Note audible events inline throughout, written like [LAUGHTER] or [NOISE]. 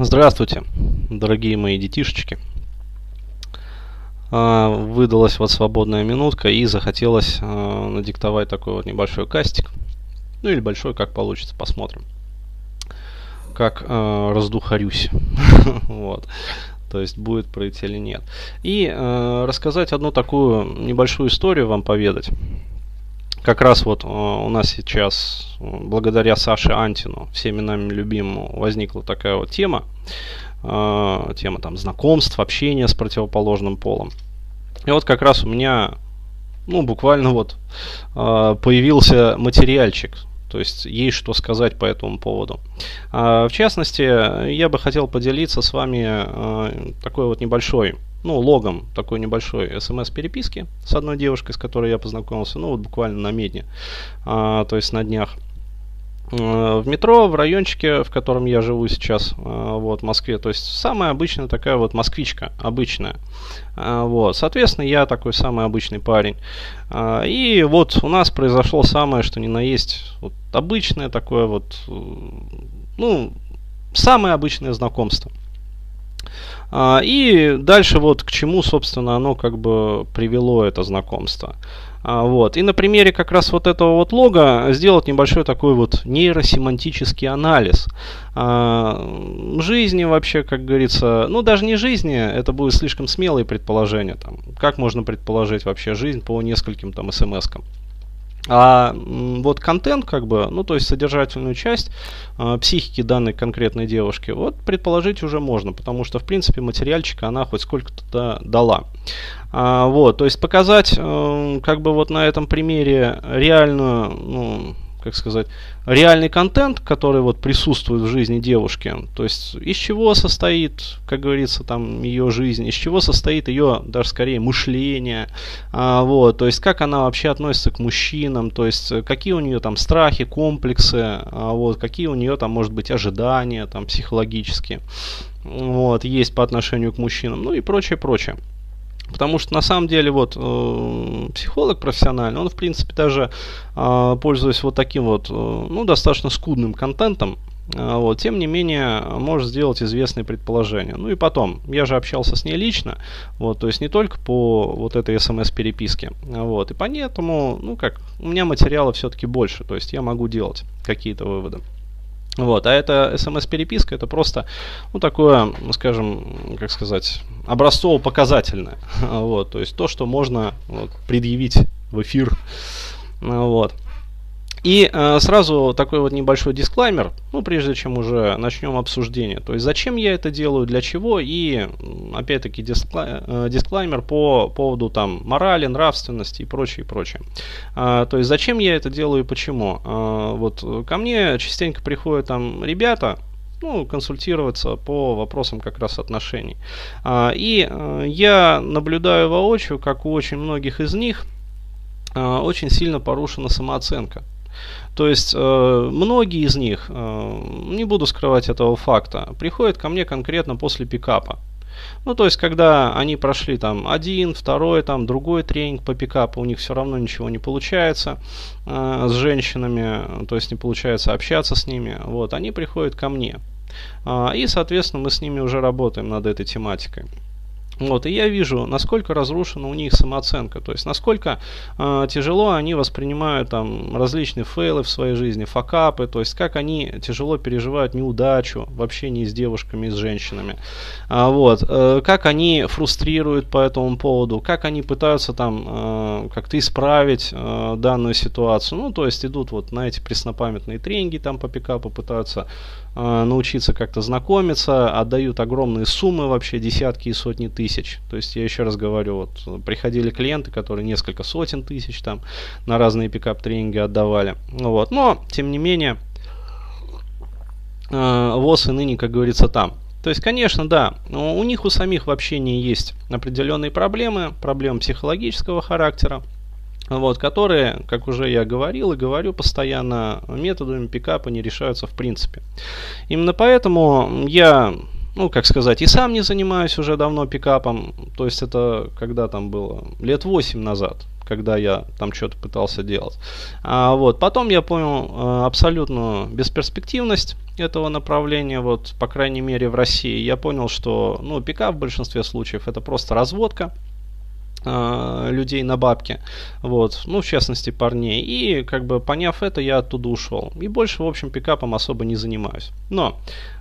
Здравствуйте, дорогие мои детишечки. А, выдалась вот свободная минутка и захотелось а, надиктовать такой вот небольшой кастик. Ну или большой, как получится, посмотрим. Как а, раздухарюсь. [LAUGHS] вот. То есть будет пройти или нет. И рассказать одну такую небольшую историю вам поведать как раз вот э, у нас сейчас, благодаря Саше Антину, всеми нами любимому, возникла такая вот тема, э, тема там знакомств, общения с противоположным полом. И вот как раз у меня, ну, буквально вот э, появился материальчик, то есть есть что сказать по этому поводу. В частности, я бы хотел поделиться с вами такой вот небольшой ну, логом такой небольшой смс-переписки с одной девушкой, с которой я познакомился, ну, вот буквально на медне, а, то есть на днях. А, в метро, в райончике, в котором я живу сейчас, а, вот, в Москве, то есть самая обычная такая вот москвичка, обычная. А, вот, соответственно, я такой самый обычный парень. И вот у нас произошло самое, что ни на есть, вот, обычное такое вот, ну, самое обычное знакомство. И дальше вот к чему, собственно, оно как бы привело это знакомство. А, вот. И на примере как раз вот этого вот лога сделать небольшой такой вот нейросемантический анализ а, жизни вообще, как говорится, ну даже не жизни, это будет слишком смелые предположения. Там, как можно предположить вообще жизнь по нескольким там смс-кам. А вот контент, как бы, ну то есть содержательную часть э, психики данной конкретной девушки, вот предположить уже можно, потому что в принципе материальчика она хоть сколько-то дала. А, вот, то есть показать э, как бы вот на этом примере реальную, ну, как сказать, реальный контент, который вот присутствует в жизни девушки. То есть из чего состоит, как говорится, там ее жизнь, из чего состоит ее даже скорее мышление, а, вот, то есть как она вообще относится к мужчинам, то есть какие у нее там страхи, комплексы, а, вот, какие у нее там может быть ожидания там психологические, вот, есть по отношению к мужчинам, ну и прочее, прочее. Потому что на самом деле вот э, психолог профессиональный, он в принципе даже э, пользуясь вот таким вот, э, ну достаточно скудным контентом, э, вот, тем не менее может сделать известные предположения. Ну и потом, я же общался с ней лично, вот, то есть не только по вот этой смс-переписке, вот, и поэтому, ну как, у меня материала все-таки больше, то есть я могу делать какие-то выводы. Вот, а это смс-переписка, это просто, ну, такое, скажем, как сказать, образцово-показательное. [LAUGHS] Вот, то есть то, что можно вот, предъявить в эфир. Вот. И э, сразу такой вот небольшой дисклаймер, ну, прежде чем уже начнем обсуждение. То есть, зачем я это делаю, для чего, и, опять-таки, дискла, э, дисклаймер по поводу там морали, нравственности и прочее, и прочее. Э, то есть, зачем я это делаю и почему. Э, вот ко мне частенько приходят там ребята, ну, консультироваться по вопросам как раз отношений. А, и а, я наблюдаю воочию, как у очень многих из них а, очень сильно порушена самооценка. То есть э, многие из них, э, не буду скрывать этого факта, приходят ко мне конкретно после пикапа. Ну, то есть, когда они прошли там один, второй, там другой тренинг по пикапу, у них все равно ничего не получается э, с женщинами, то есть не получается общаться с ними, вот, они приходят ко мне. Э, и, соответственно, мы с ними уже работаем над этой тематикой. Вот, и я вижу, насколько разрушена у них самооценка, то есть насколько э, тяжело они воспринимают там различные фейлы в своей жизни, факапы, то есть как они тяжело переживают неудачу в общении с девушками с женщинами, а, вот, э, как они фрустрируют по этому поводу, как они пытаются там э, как-то исправить э, данную ситуацию, ну, то есть идут вот на эти преснопамятные тренинги там по пикапу, пытаются научиться как-то знакомиться, отдают огромные суммы вообще, десятки и сотни тысяч. То есть я еще раз говорю, вот приходили клиенты, которые несколько сотен тысяч там на разные пикап-тренинги отдавали. Вот. Но, тем не менее, э, ВОЗ и ныне, как говорится, там. То есть, конечно, да, у них у самих в общении есть определенные проблемы, проблемы психологического характера, вот, которые, как уже я говорил и говорю постоянно, методами пикапа не решаются в принципе. Именно поэтому я ну, как сказать, и сам не занимаюсь уже давно пикапом. То есть это когда там было? Лет 8 назад. когда я там что-то пытался делать. А, вот. Потом я понял а, абсолютную бесперспективность этого направления, вот, по крайней мере, в России. Я понял, что, ну, пикап в большинстве случаев это просто разводка, людей на бабки, вот, ну, в частности, парней. И, как бы, поняв это, я оттуда ушел. И больше, в общем, пикапом особо не занимаюсь. Но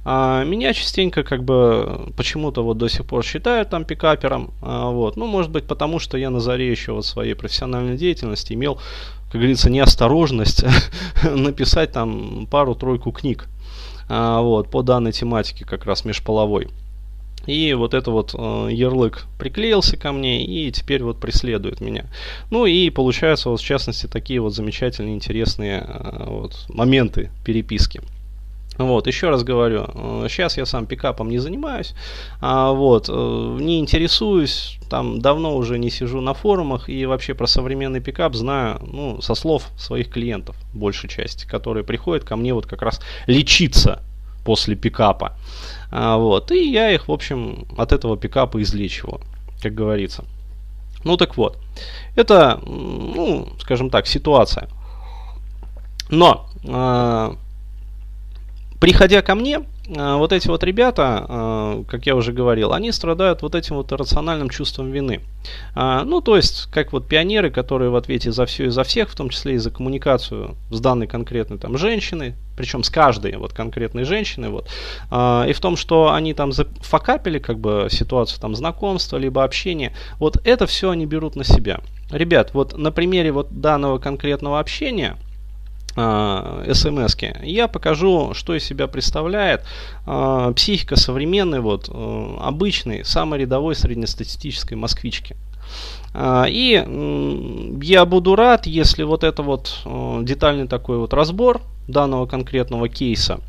а, меня частенько, как бы, почему-то вот до сих пор считают там пикапером, а, вот, ну, может быть, потому что я на заре еще вот своей профессиональной деятельности имел, как говорится, неосторожность [LAUGHS] написать там пару-тройку книг, а, вот, по данной тематике как раз межполовой. И вот это вот э, ярлык приклеился ко мне и теперь вот преследует меня. Ну и получаются вот в частности такие вот замечательные, интересные э, вот моменты переписки. Вот, еще раз говорю, сейчас э, я сам пикапом не занимаюсь, а, вот, э, не интересуюсь, там давно уже не сижу на форумах и вообще про современный пикап знаю, ну, со слов своих клиентов, большей части, которые приходят ко мне вот как раз лечиться после пикапа. А, вот. И я их, в общем, от этого пикапа излечиваю, как говорится. Ну так вот, это, ну, скажем так, ситуация. Но, э, приходя ко мне, а, вот эти вот ребята, а, как я уже говорил, они страдают вот этим вот рациональным чувством вины. А, ну, то есть, как вот пионеры, которые в ответе за все и за всех, в том числе и за коммуникацию с данной конкретной там женщиной, причем с каждой вот конкретной женщиной, вот, и в том, что они там зафакапили как бы ситуацию там знакомства, либо общения, вот это все они берут на себя. Ребят, вот на примере вот данного конкретного общения, э, смс я покажу, что из себя представляет э, психика современной, вот, э, обычной, самой рядовой среднестатистической москвички. Э, и я буду рад, если вот это вот э, детальный такой вот разбор данного конкретного кейса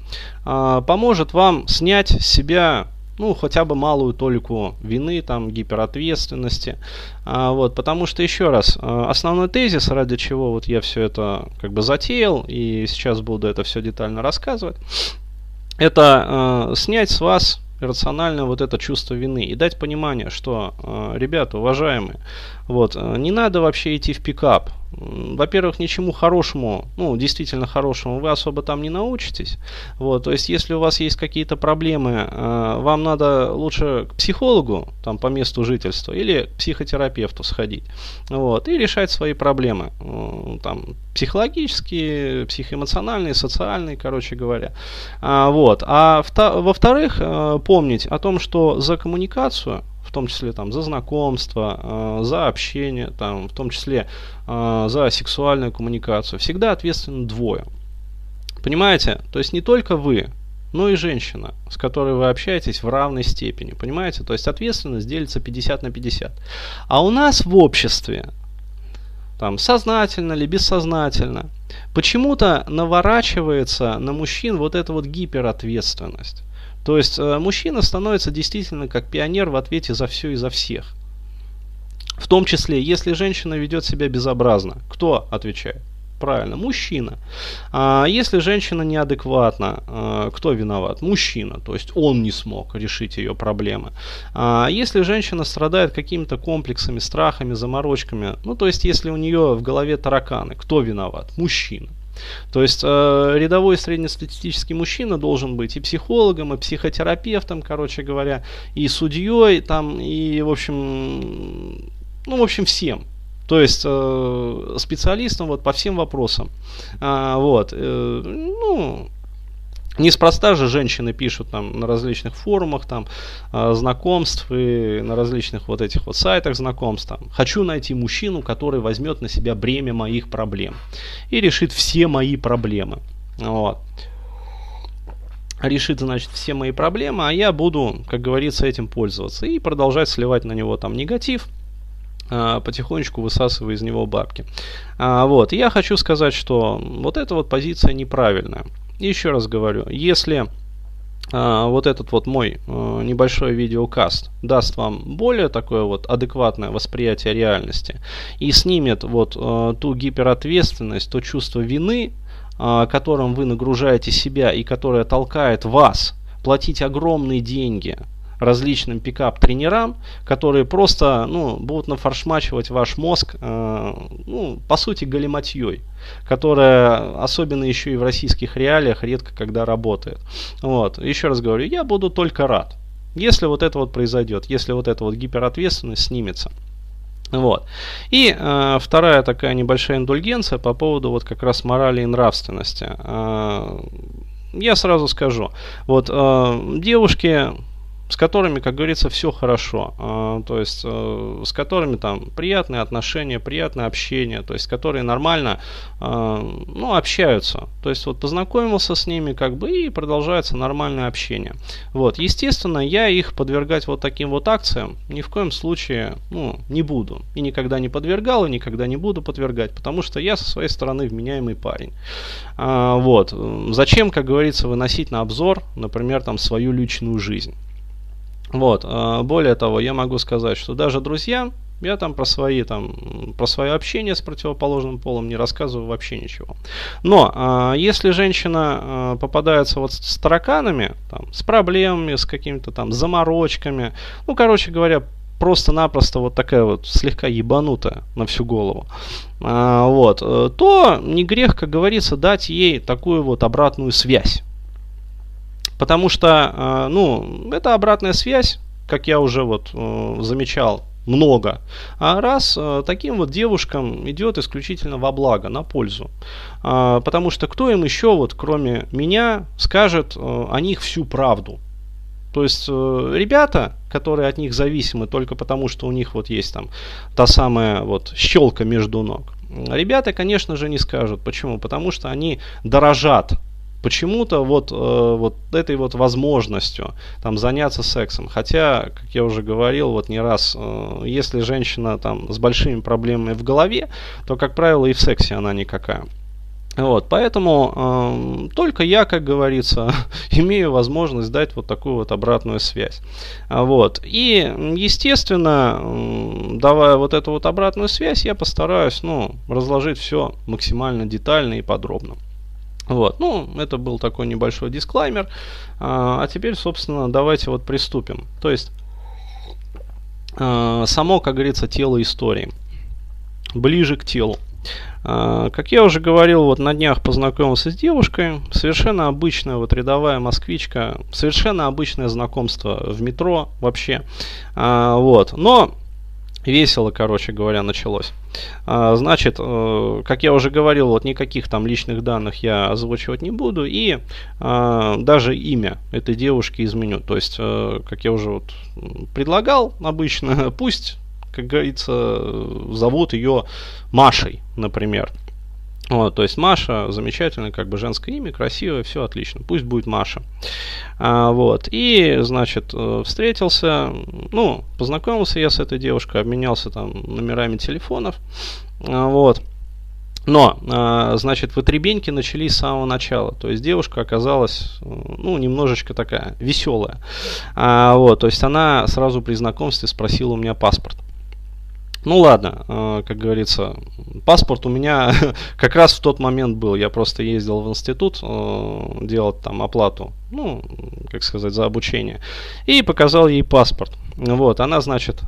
поможет вам снять с себя ну, хотя бы малую толику вины, там, гиперответственности. А, вот, потому что, еще раз, а, основной тезис, ради чего вот я все это как бы затеял, и сейчас буду это все детально рассказывать, это а, снять с вас рационально вот это чувство вины и дать понимание, что, э, ребята, уважаемые, вот, э, не надо вообще идти в пикап. Во-первых, ничему хорошему, ну, действительно хорошему, вы особо там не научитесь. Вот, то есть, если у вас есть какие-то проблемы, э, вам надо лучше к психологу, там, по месту жительства, или к психотерапевту сходить, вот, и решать свои проблемы, там, психологические, психоэмоциональные, социальные, короче говоря. А, вот, а во-вторых, помнить о том, что за коммуникацию, в том числе там за знакомство, э, за общение, там, в том числе э, за сексуальную коммуникацию, всегда ответственны двое. Понимаете? То есть не только вы, но и женщина, с которой вы общаетесь в равной степени. Понимаете? То есть ответственность делится 50 на 50. А у нас в обществе, там, сознательно или бессознательно, почему-то наворачивается на мужчин вот эта вот гиперответственность. То есть э, мужчина становится действительно как пионер в ответе за все и за всех. В том числе, если женщина ведет себя безобразно, кто отвечает? Правильно, мужчина. А если женщина неадекватна, а, кто виноват? Мужчина, то есть он не смог решить ее проблемы. А если женщина страдает какими-то комплексами, страхами, заморочками, ну то есть если у нее в голове тараканы, кто виноват? Мужчина. То есть э, рядовой среднестатистический мужчина должен быть и психологом, и психотерапевтом, короче говоря, и судьей, там, и, в общем, ну, в общем, всем. То есть э, специалистом вот по всем вопросам. А, вот, э, ну, Неспроста же женщины пишут там на различных форумах там э, знакомств и на различных вот этих вот сайтах знакомств там. Хочу найти мужчину, который возьмет на себя бремя моих проблем и решит все мои проблемы. Вот. Решит, значит, все мои проблемы, а я буду, как говорится, этим пользоваться и продолжать сливать на него там негатив, а, потихонечку высасывая из него бабки. А, вот, я хочу сказать, что вот эта вот позиция неправильная. Еще раз говорю, если а, вот этот вот мой а, небольшой видеокаст даст вам более такое вот адекватное восприятие реальности и снимет вот а, ту гиперответственность, то чувство вины, а, которым вы нагружаете себя и которое толкает вас платить огромные деньги различным пикап-тренерам, которые просто ну, будут нафаршмачивать ваш мозг, э, ну, по сути, галиматьей, которая, особенно еще и в российских реалиях, редко когда работает. Вот. Еще раз говорю, я буду только рад, если вот это вот произойдет, если вот эта вот гиперответственность снимется. Вот. И э, вторая такая небольшая индульгенция по поводу вот как раз морали и нравственности. Э, я сразу скажу, вот э, девушки с которыми, как говорится, все хорошо. А, то есть э, с которыми там приятные отношения, приятное общение, то есть которые нормально а, ну, общаются. То есть вот познакомился с ними как бы и продолжается нормальное общение. Вот, естественно, я их подвергать вот таким вот акциям ни в коем случае ну, не буду. И никогда не подвергал, и никогда не буду подвергать, потому что я со своей стороны вменяемый парень. А, вот. Зачем, как говорится, выносить на обзор, например, там свою личную жизнь? Вот. А, более того, я могу сказать, что даже друзьям я там про свои там про свое общение с противоположным полом не рассказываю вообще ничего. Но а, если женщина а, попадается вот с тараканами, там, с проблемами, с какими-то там заморочками, ну короче говоря, просто-напросто вот такая вот слегка ебанутая на всю голову, вот, э, то не грех, как говорится, дать ей такую вот обратную связь. Потому что, э, ну, это обратная связь, как я уже вот э, замечал, много. А раз э, таким вот девушкам идет исключительно во благо, на пользу. А, потому что кто им еще, вот кроме меня, скажет о них всю правду? То есть ребята, которые от них зависимы только потому, что у них вот есть там та самая вот щелка между ног, ребята, конечно же, не скажут. Почему? Потому что они дорожат почему-то вот, э, вот этой вот возможностью там заняться сексом. Хотя, как я уже говорил вот не раз, э, если женщина там с большими проблемами в голове, то, как правило, и в сексе она никакая. Вот, поэтому э, только я, как говорится, [LAUGHS] имею возможность дать вот такую вот обратную связь. Вот. И, естественно, э, давая вот эту вот обратную связь, я постараюсь, ну, разложить все максимально детально и подробно. Вот, ну, это был такой небольшой дисклаймер. А, а теперь, собственно, давайте вот приступим. То есть, а, само, как говорится, тело истории. Ближе к телу. А, как я уже говорил, вот на днях познакомился с девушкой, совершенно обычная вот рядовая москвичка, совершенно обычное знакомство в метро вообще, а, вот, но весело, короче говоря, началось. А, значит, э, как я уже говорил, вот никаких там личных данных я озвучивать не буду, и а, даже имя этой девушки изменю. То есть, э, как я уже вот предлагал обычно, [LAUGHS] пусть, как говорится, зовут ее Машей, например. Вот, то есть Маша замечательное, как бы женское имя, красивое, все отлично. Пусть будет Маша. А, вот. И, значит, э, встретился, ну, познакомился я с этой девушкой, обменялся там номерами телефонов. А, вот. Но, а, значит, вытребеньки начались с самого начала. То есть девушка оказалась, э, ну, немножечко такая веселая. А, вот, то есть она сразу при знакомстве спросила у меня паспорт. Ну ладно, э, как говорится, паспорт у меня [LAUGHS] как раз в тот момент был. Я просто ездил в институт э, делать там оплату, ну, как сказать, за обучение. И показал ей паспорт. Вот, она, значит,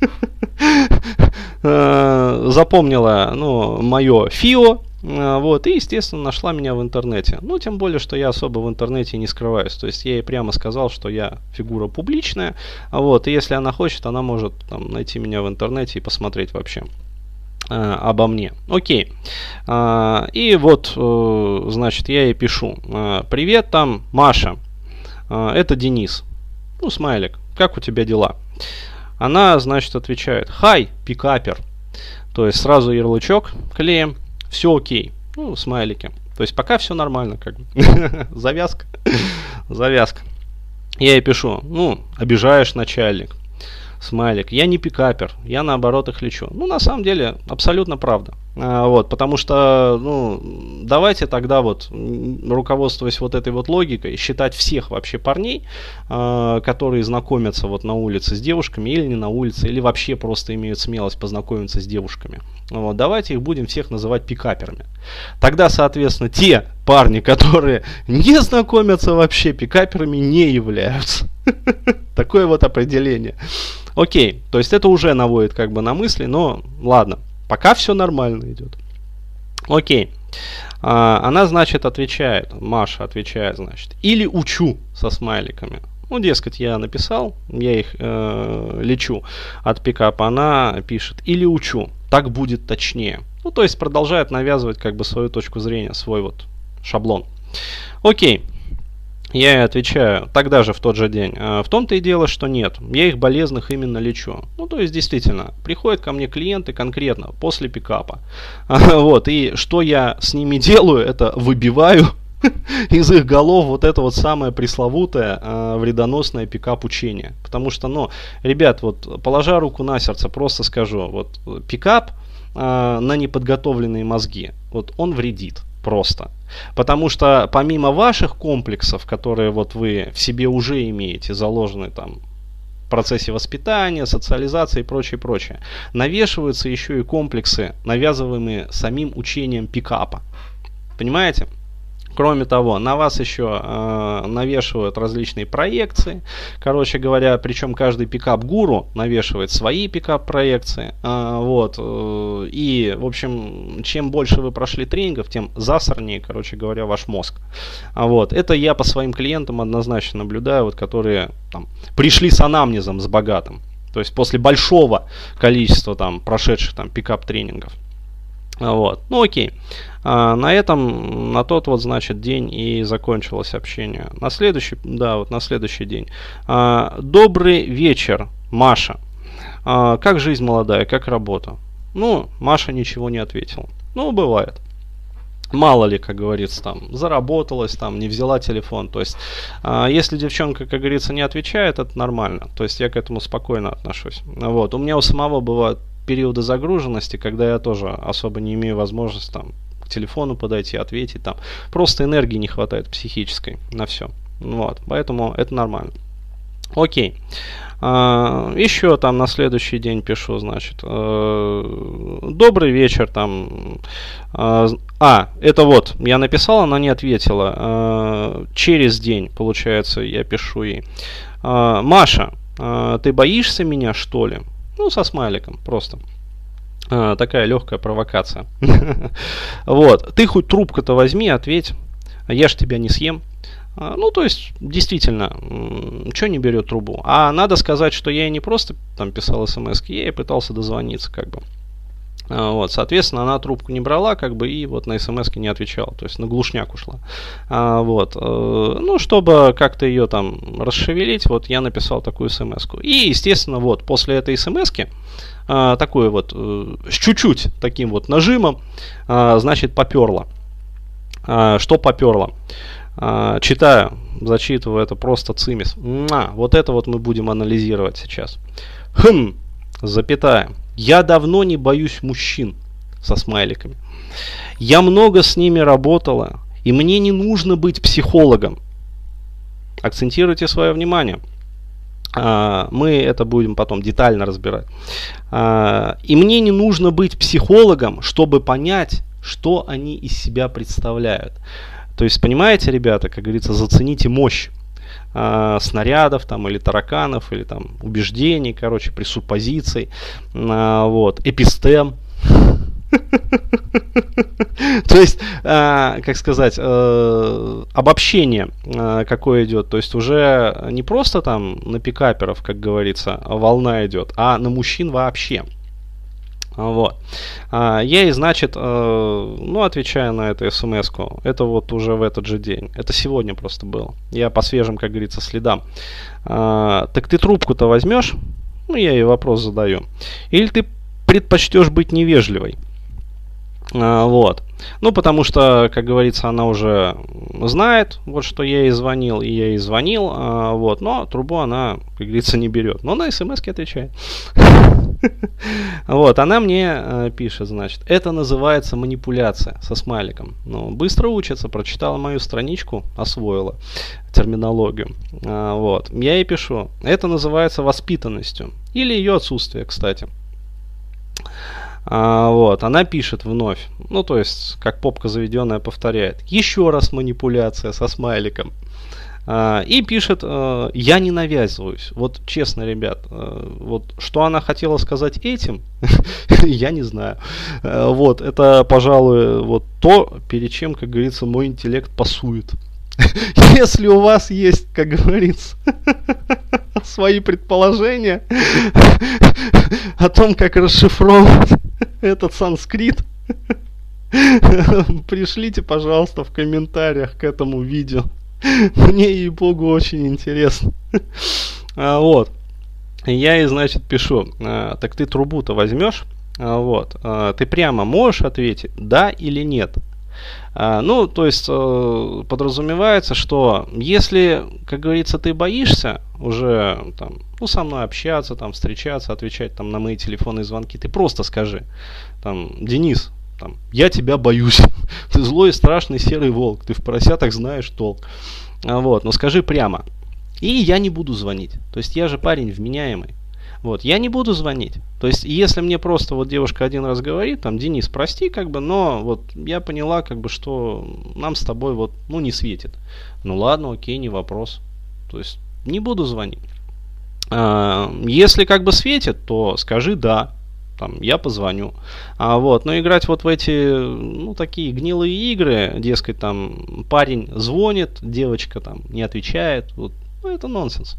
[LAUGHS] э, запомнила, ну, мое ФИО, а, вот, и, естественно, нашла меня в интернете. Ну, тем более, что я особо в интернете не скрываюсь. То есть, я ей прямо сказал, что я фигура публичная. Вот, и если она хочет, она может там, найти меня в интернете и посмотреть вообще э, обо мне. Окей. Э, и вот, э, значит, я ей пишу. Привет, там, Маша. Это Денис. Ну, смайлик. Как у тебя дела? Она, значит, отвечает. Хай, пикапер. То есть, сразу ярлычок клеим все окей. Ну, смайлики. То есть пока все нормально, как бы. [LAUGHS] Завязка. Завязка. Я ей пишу, ну, обижаешь начальник. Смайлик. Я не пикапер, я наоборот их лечу. Ну, на самом деле, абсолютно правда. А, вот, потому что, ну, давайте тогда вот, руководствуясь вот этой вот логикой, считать всех вообще парней, а, которые знакомятся вот на улице с девушками или не на улице, или вообще просто имеют смелость познакомиться с девушками. Вот, давайте их будем всех называть пикаперами. Тогда, соответственно, те парни, которые не знакомятся вообще, пикаперами не являются. [LAUGHS] Такое вот определение. Окей, то есть это уже наводит как бы на мысли, но ладно. Пока все нормально идет. Окей. А, она, значит, отвечает, Маша отвечает, значит, или учу со смайликами. Ну, дескать, я написал, я их э, лечу от пикапа. Она пишет, или учу, так будет точнее. Ну, то есть продолжает навязывать как бы свою точку зрения, свой вот шаблон. Окей. Я ей отвечаю, тогда же в тот же день. «А, в том-то и дело, что нет. Я их болезных именно лечу. Ну, то есть, действительно, приходят ко мне клиенты конкретно после пикапа. [LAUGHS] Вот, и что я с ними делаю, это выбиваю [LAUGHS] из их голов вот это вот самое пресловутое э, вредоносное пикап учение. Потому что, ну, ребят, вот положа руку на сердце, просто скажу, вот пикап э, на неподготовленные мозги, вот он вредит просто. Потому что помимо ваших комплексов, которые вот вы в себе уже имеете, заложены там в процессе воспитания, социализации и прочее, прочее, навешиваются еще и комплексы, навязываемые самим учением пикапа. Понимаете? Кроме того, на вас еще э, навешивают различные проекции. Короче говоря, причем каждый пикап-гуру навешивает свои пикап-проекции. Э, вот. Э, и, в общем, чем больше вы прошли тренингов, тем засорнее, короче говоря, ваш мозг. А вот. Это я по своим клиентам однозначно наблюдаю, вот, которые там, пришли с анамнезом, с богатым. То есть после большого количества там, прошедших там, пикап-тренингов. Вот. Ну окей. А, на этом, на тот вот, значит, день и закончилось общение. На следующий, да, вот на следующий день. А, Добрый вечер, Маша. А, как жизнь молодая, как работа? Ну, Маша ничего не ответила. Ну, бывает. Мало ли, как говорится, там, заработалась, там, не взяла телефон. То есть, э, если девчонка, как говорится, не отвечает, это нормально. То есть, я к этому спокойно отношусь. Вот. У меня у самого бывают периоды загруженности, когда я тоже особо не имею возможности там к телефону подойти, ответить там. Просто энергии не хватает психической на все. Вот, поэтому это нормально. Окей. А, еще там на следующий день пишу, значит, э, добрый вечер там. Э, а, это вот, я написал, она не ответила. Э, через день, получается, я пишу ей. Э, Маша, э, ты боишься меня, что ли? Ну, со смайликом, просто. А, такая легкая провокация. [LAUGHS] вот. Ты хоть трубку-то возьми, ответь. Я ж тебя не съем. А, ну, то есть, действительно, что не берет трубу. А надо сказать, что я не просто там писал смс, я и пытался дозвониться, как бы. А, вот, соответственно, она трубку не брала, как бы, и вот на смс не отвечала, то есть на глушняк ушла. А, вот, э, ну, чтобы как-то ее там расшевелить, вот я написал такую смс -ку. И, естественно, вот, после этой смс а, такой вот, э, с чуть-чуть таким вот нажимом, а, значит, поперло. А, что поперло? А, читаю, зачитываю, это просто цимис. Муа, вот это вот мы будем анализировать сейчас. Хм, запятая. Я давно не боюсь мужчин со смайликами. Я много с ними работала, и мне не нужно быть психологом. Акцентируйте свое внимание. А, мы это будем потом детально разбирать. А, и мне не нужно быть психологом, чтобы понять, что они из себя представляют. То есть, понимаете, ребята, как говорится, зацените мощь э, снарядов там или тараканов или там убеждений, короче, пресуппозиций, э, вот, эпистем. [LAUGHS] То есть, э, как сказать, э, обобщение э, какое идет, то есть уже не просто там на пикаперов, как говорится, волна идет, а на мужчин вообще. Вот. А, и, значит, э, ну, отвечаю на эту смс -ку. Это вот уже в этот же день. Это сегодня просто было. Я по свежим, как говорится, следам. А, так ты трубку-то возьмешь? Ну, я ей вопрос задаю. Или ты предпочтешь быть невежливой? А, вот. Ну, потому что, как говорится, она уже знает, вот что я ей звонил, и я ей звонил, а, вот, но трубу она, как говорится, не берет. Но на смс отвечает. [LAUGHS] Вот, она мне э, пишет, значит, это называется манипуляция со смайликом. Ну, быстро учится, прочитала мою страничку, освоила терминологию. А, вот, я ей пишу, это называется воспитанностью. Или ее отсутствие, кстати. А, вот, она пишет вновь, ну то есть, как попка заведенная повторяет, еще раз манипуляция со смайликом. А, и пишет, э, я не навязываюсь. Вот честно, ребят, э, вот что она хотела сказать этим, [LAUGHS] я не знаю. Э, вот, это, пожалуй, вот то, перед чем, как говорится, мой интеллект пасует. [LAUGHS] Если у вас есть, как говорится, [LAUGHS] свои предположения [LAUGHS] о том, как расшифровывать этот санскрит, пришлите, пожалуйста, в комментариях к этому видео. Мне, ей-богу, очень интересно. а, вот. Я ей, значит, пишу, а, так ты трубу-то возьмешь? А, вот. А, ты прямо можешь ответить, да или нет? А, ну, то есть э, подразумевается, что если, как говорится, ты боишься уже там, ну, со мной общаться, там, встречаться, отвечать там на мои телефонные звонки, ты просто скажи, там, Денис, там, я тебя боюсь. [LAUGHS] ты злой, страшный серый волк. Ты в поросятах знаешь толк. А, вот, но скажи прямо. И я не буду звонить. То есть я же парень вменяемый. Вот, я не буду звонить. То есть, если мне просто вот девушка один раз говорит, там, Денис, прости, как бы, но вот я поняла, как бы, что нам с тобой вот, ну, не светит. Ну ладно, окей, не вопрос. То есть, не буду звонить. А, если как бы светит, то скажи да там, я позвоню. А, вот, но играть вот в эти, ну, такие гнилые игры, дескать, там, парень звонит, девочка там не отвечает, вот, ну, это нонсенс.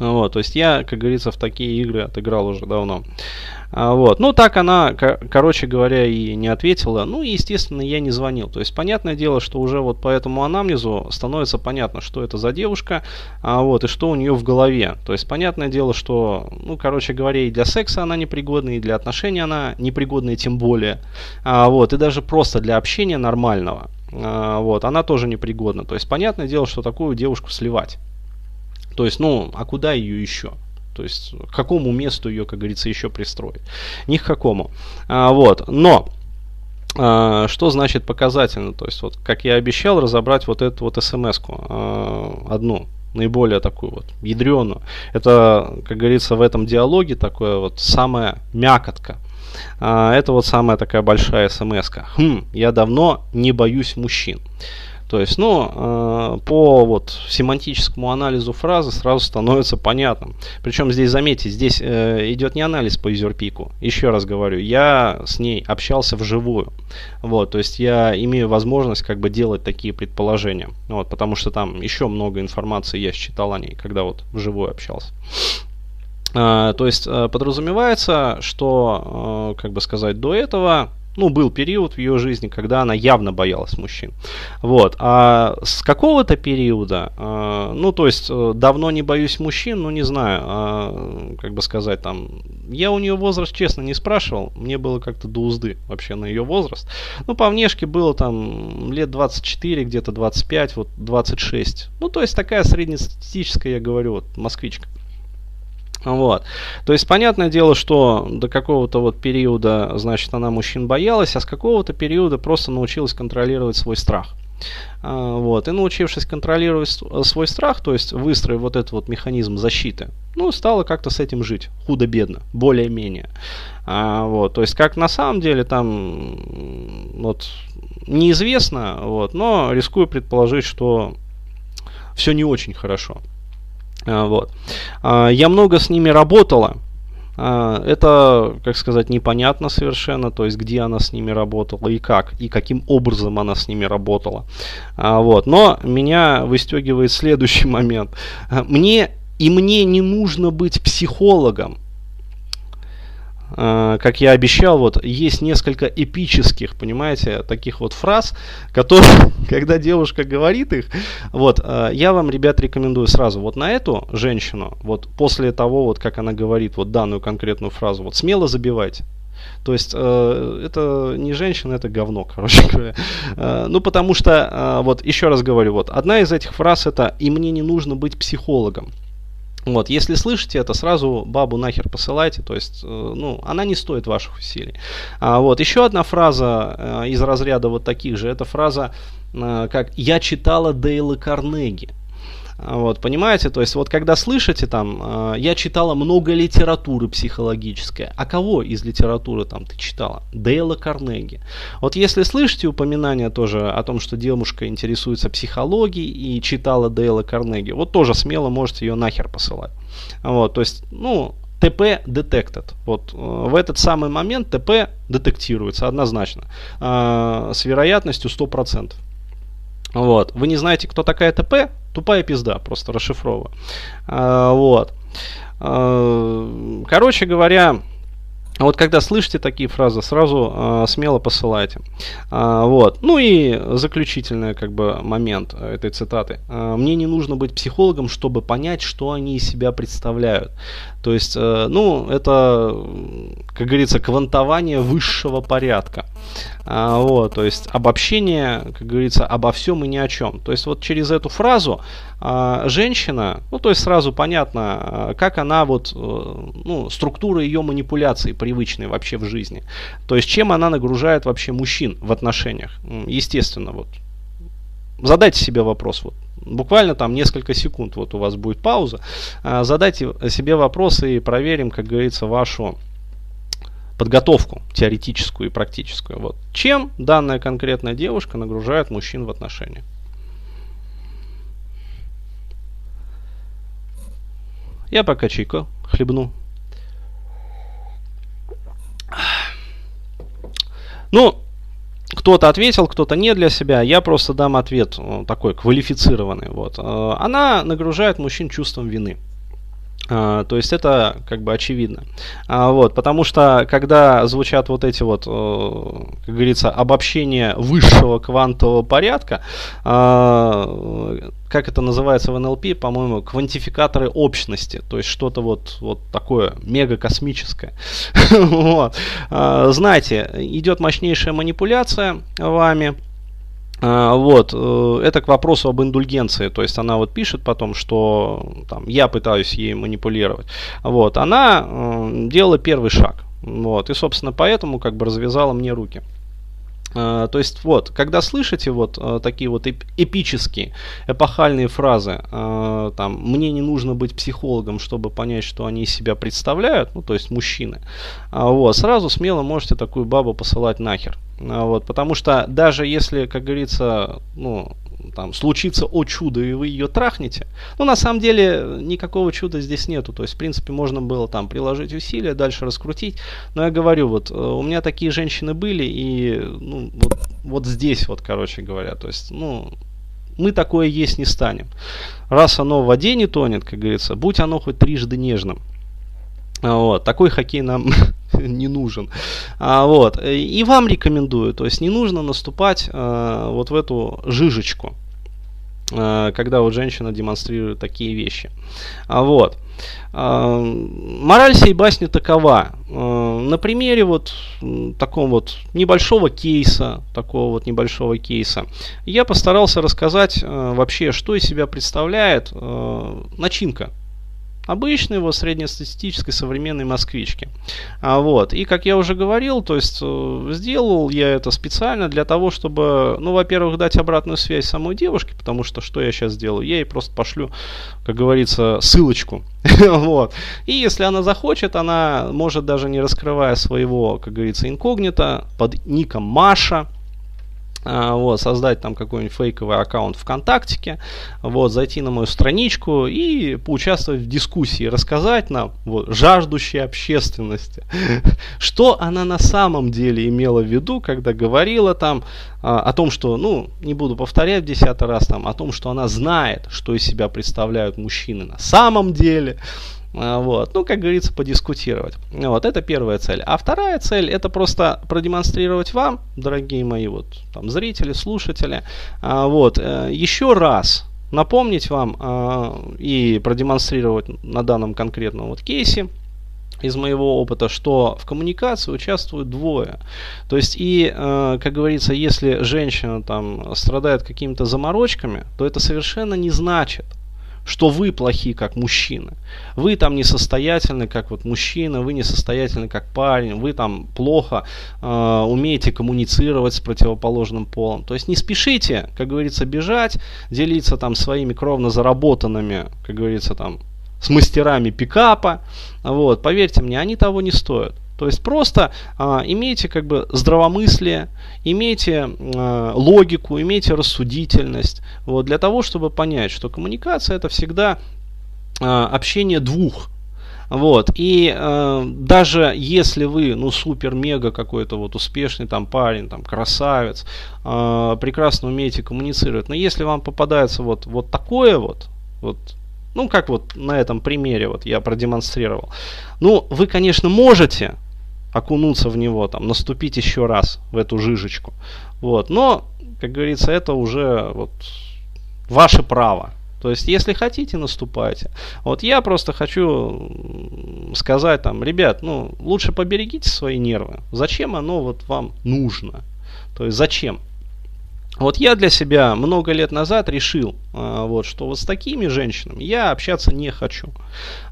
Вот, то есть я, как говорится, в такие игры отыграл уже давно. А, вот. Ну, так она, короче говоря, и не ответила. Ну, и, естественно, я не звонил. То есть, понятное дело, что уже вот по этому анамнезу становится понятно, что это за девушка, а, вот, и что у нее в голове. То есть, понятное дело, что, ну, короче говоря, и для секса она непригодна, и для отношений она непригодна, и тем более. А, вот, и даже просто для общения нормального. А, вот, она тоже непригодна. То есть, понятное дело, что такую девушку сливать. То есть, ну, а куда ее еще? То есть, к какому месту ее, как говорится, еще пристроить? Ни к какому. А, вот, но... А, что значит показательно? То есть, вот, как я обещал, разобрать вот эту вот смс-ку, а, одну, наиболее такую вот ядреную. Это, как говорится, в этом диалоге такое вот самая мякотка. А, это вот самая такая большая смс -ка. Хм, я давно не боюсь мужчин. То есть, ну, э, по вот семантическому анализу фразы сразу становится понятным. Причем здесь, заметьте, здесь э, идет не анализ по юзерпику. Еще раз говорю, я с ней общался вживую. Вот, то есть я имею возможность как бы делать такие предположения. Вот, потому что там еще много информации я считал о ней, когда вот вживую общался. Uh, то есть uh, подразумевается, что, uh, как бы сказать, до этого ну, был период в ее жизни, когда она явно боялась мужчин. Вот. А с какого-то периода, э, ну, то есть, э, давно не боюсь мужчин, ну, не знаю, э, как бы сказать, там, я у нее возраст, честно, не спрашивал, мне было как-то до узды вообще на ее возраст. Ну, по внешке было там лет 24, где-то 25, вот 26. Ну, то есть, такая среднестатистическая, я говорю, вот, москвичка. Вот. То есть, понятное дело, что до какого-то вот периода, значит, она мужчин боялась, а с какого-то периода просто научилась контролировать свой страх. А, вот. И научившись контролировать свой страх, то есть выстроив вот этот вот механизм защиты, ну, стала как-то с этим жить. Худо-бедно, более-менее. А, вот. То есть, как на самом деле там, вот, неизвестно, вот, но рискую предположить, что все не очень хорошо. А, вот. А, я много с ними работала. А, это, как сказать, непонятно совершенно, то есть где она с ними работала и как, и каким образом она с ними работала. Вот. Но меня выстегивает следующий [LAUGHS] момент. Мне и мне не нужно быть психологом. А, как я обещал, вот есть несколько эпических, понимаете, таких вот фраз, которые, [LAUGHS] когда девушка говорит их, вот, а, я вам, ребят, рекомендую сразу вот на эту женщину, вот после того, вот как она говорит вот данную конкретную фразу, вот смело забивайте. То есть э, это не женщина, это говно, [LAUGHS] короче говоря. Э, ну, потому что, э, вот еще раз говорю, вот одна из этих фраз это «и мне не нужно быть психологом». Вот, если слышите это, сразу бабу нахер посылайте, то есть, э, ну, она не стоит ваших усилий. А, вот, еще одна фраза э, из разряда вот таких же, это фраза, э, как «я читала Дейла Карнеги». Вот, понимаете, то есть вот когда слышите там, э, я читала много литературы психологической, а кого из литературы там ты читала? Дейла Карнеги. Вот если слышите упоминание тоже о том, что девушка интересуется психологией и читала Дейла Карнеги, вот тоже смело можете ее нахер посылать. Вот, то есть, ну, ТП detected. Вот э, в этот самый момент ТП детектируется однозначно э, с вероятностью 100%. Вот. Вы не знаете, кто такая ТП? Тупая пизда, просто расшифровываю. А, вот. А, короче говоря, вот когда слышите такие фразы, сразу э, смело посылайте. А, вот. Ну и заключительный как бы момент этой цитаты. А, Мне не нужно быть психологом, чтобы понять, что они из себя представляют. То есть, э, ну, это, как говорится, квантование высшего порядка. А, вот, то есть обобщение, как говорится, обо всем и ни о чем. То есть вот через эту фразу а, женщина, ну то есть сразу понятно, а, как она вот, э, ну, структура ее манипуляции привычной вообще в жизни. То есть чем она нагружает вообще мужчин в отношениях. Естественно, вот. Задайте себе вопрос, вот, буквально там несколько секунд, вот у вас будет пауза, задайте себе вопрос и проверим, как говорится, вашу подготовку теоретическую и практическую. Вот. Чем данная конкретная девушка нагружает мужчин в отношениях? Я пока чайку хлебну. Ну, кто-то ответил, кто-то не для себя. Я просто дам ответ э, такой квалифицированный. Вот. Э, она нагружает мужчин чувством вины. А, то есть это как бы очевидно. А, вот, потому что когда звучат вот эти вот, э, как говорится, обобщения высшего квантового порядка, а, как это называется в НЛП, по-моему, квантификаторы общности, то есть что-то вот, вот такое мега космическое. [LAUGHS] Знаете, идет мощнейшая манипуляция вами, вот, э, это к вопросу об индульгенции, то есть она вот пишет потом, что там, я пытаюсь ей манипулировать. Вот, она э, делала первый шаг, вот, и, собственно, поэтому как бы развязала мне руки. Uh, то есть вот, когда слышите вот uh, такие вот эп- эпические, эпохальные фразы, там, мне не нужно быть психологом, чтобы понять, что они из себя представляют, ну, то есть мужчины, вот, сразу смело можете такую бабу посылать нахер. Вот, потому что даже если, как говорится, ну, там, случится о чудо, и вы ее трахнете, ну, на самом деле, никакого чуда здесь нету. То есть, в принципе, можно было там приложить усилия, дальше раскрутить. Но я говорю, вот, э, у меня такие женщины были, и, ну, вот, вот здесь вот, короче говоря, то есть, ну, мы такое есть не станем. Раз оно в воде не тонет, как говорится, будь оно хоть трижды нежным. Вот, такой хоккей нам [LAUGHS] [LAUGHS] не нужен. А, вот, и вам рекомендую, то есть не нужно наступать а, вот в эту жижечку, а, когда вот женщина демонстрирует такие вещи. А, вот. А, мораль сей басни такова. А, на примере вот такого вот небольшого кейса, такого вот небольшого кейса, я постарался рассказать а, вообще, что из себя представляет а, начинка обычной вот среднестатистической современной москвички. А, вот. И как я уже говорил, то есть э, сделал я это специально для того, чтобы, ну, во-первых, дать обратную связь самой девушке, потому что что я сейчас сделаю? Я ей просто пошлю, как говорится, ссылочку. [LAUGHS] вот. И если она захочет, она может даже не раскрывая своего, как говорится, инкогнито под ником Маша, вот, создать там какой-нибудь фейковый аккаунт ВКонтактике, вот, зайти на мою страничку и поучаствовать в дискуссии, рассказать нам, вот, жаждущей общественности, [LAUGHS] что она на самом деле имела в виду, когда говорила там а, о том, что, ну, не буду повторять в десятый раз, там, о том, что она знает, что из себя представляют мужчины на самом деле, а, вот. Ну, как говорится, подискутировать. Вот, это первая цель. А вторая цель, это просто продемонстрировать вам, дорогие мои вот, там, зрители, слушатели, а, вот, э, еще раз напомнить вам а, и продемонстрировать на данном конкретном вот кейсе, из моего опыта, что в коммуникации участвуют двое. То есть и, э, как говорится, если женщина там страдает какими-то заморочками, то это совершенно не значит, что вы плохи как мужчины. Вы там несостоятельны как вот мужчина, вы несостоятельны как парень, вы там плохо э, умеете коммуницировать с противоположным полом. То есть не спешите, как говорится, бежать, делиться там своими кровно заработанными, как говорится, там с мастерами пикапа. Вот, поверьте мне, они того не стоят. То есть просто а, имейте как бы здравомыслие, имейте а, логику, имейте рассудительность, вот, для того, чтобы понять, что коммуникация это всегда а, общение двух. Вот. И э, даже если вы, ну, супер-мега какой-то вот успешный там парень, там, красавец, э, прекрасно умеете коммуницировать, но если вам попадается вот, вот такое вот, вот ну, как вот на этом примере вот я продемонстрировал. Ну, вы, конечно, можете окунуться в него, там, наступить еще раз в эту жижечку. Вот. Но, как говорится, это уже вот ваше право. То есть, если хотите, наступайте. Вот я просто хочу сказать там, ребят, ну, лучше поберегите свои нервы. Зачем оно вот вам нужно? То есть, зачем? Вот я для себя много лет назад решил, а, вот, что вот с такими женщинами я общаться не хочу.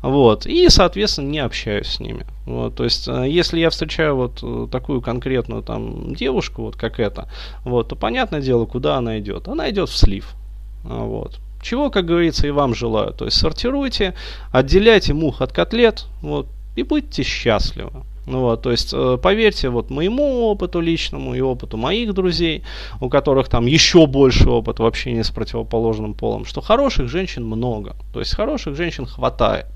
Вот, и, соответственно, не общаюсь с ними. Вот, то есть, а, если я встречаю вот э, такую конкретную там девушку, вот как эта, вот, то понятное дело, куда она идет. Она идет в слив. А, вот. Чего, как говорится, и вам желаю. То есть сортируйте, отделяйте мух от котлет, вот, и будьте счастливы. Ну, вот, то есть, э, поверьте, вот моему опыту личному и опыту моих друзей, у которых там еще больше опыт в общении с противоположным полом, что хороших женщин много. То есть, хороших женщин хватает.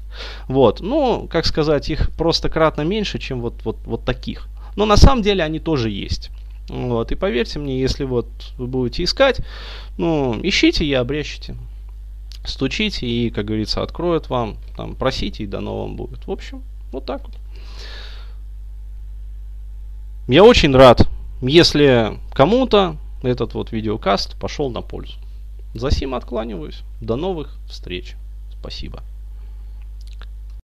Вот, ну, как сказать, их просто кратно меньше, чем вот, вот, вот таких. Но на самом деле они тоже есть. Вот, и поверьте мне, если вот вы будете искать, ну, ищите и обрещите. Стучите и, как говорится, откроют вам, там, просите и дано вам будет. В общем, вот так вот. Я очень рад, если кому-то этот вот видеокаст пошел на пользу. За сим откланиваюсь. До новых встреч. Спасибо.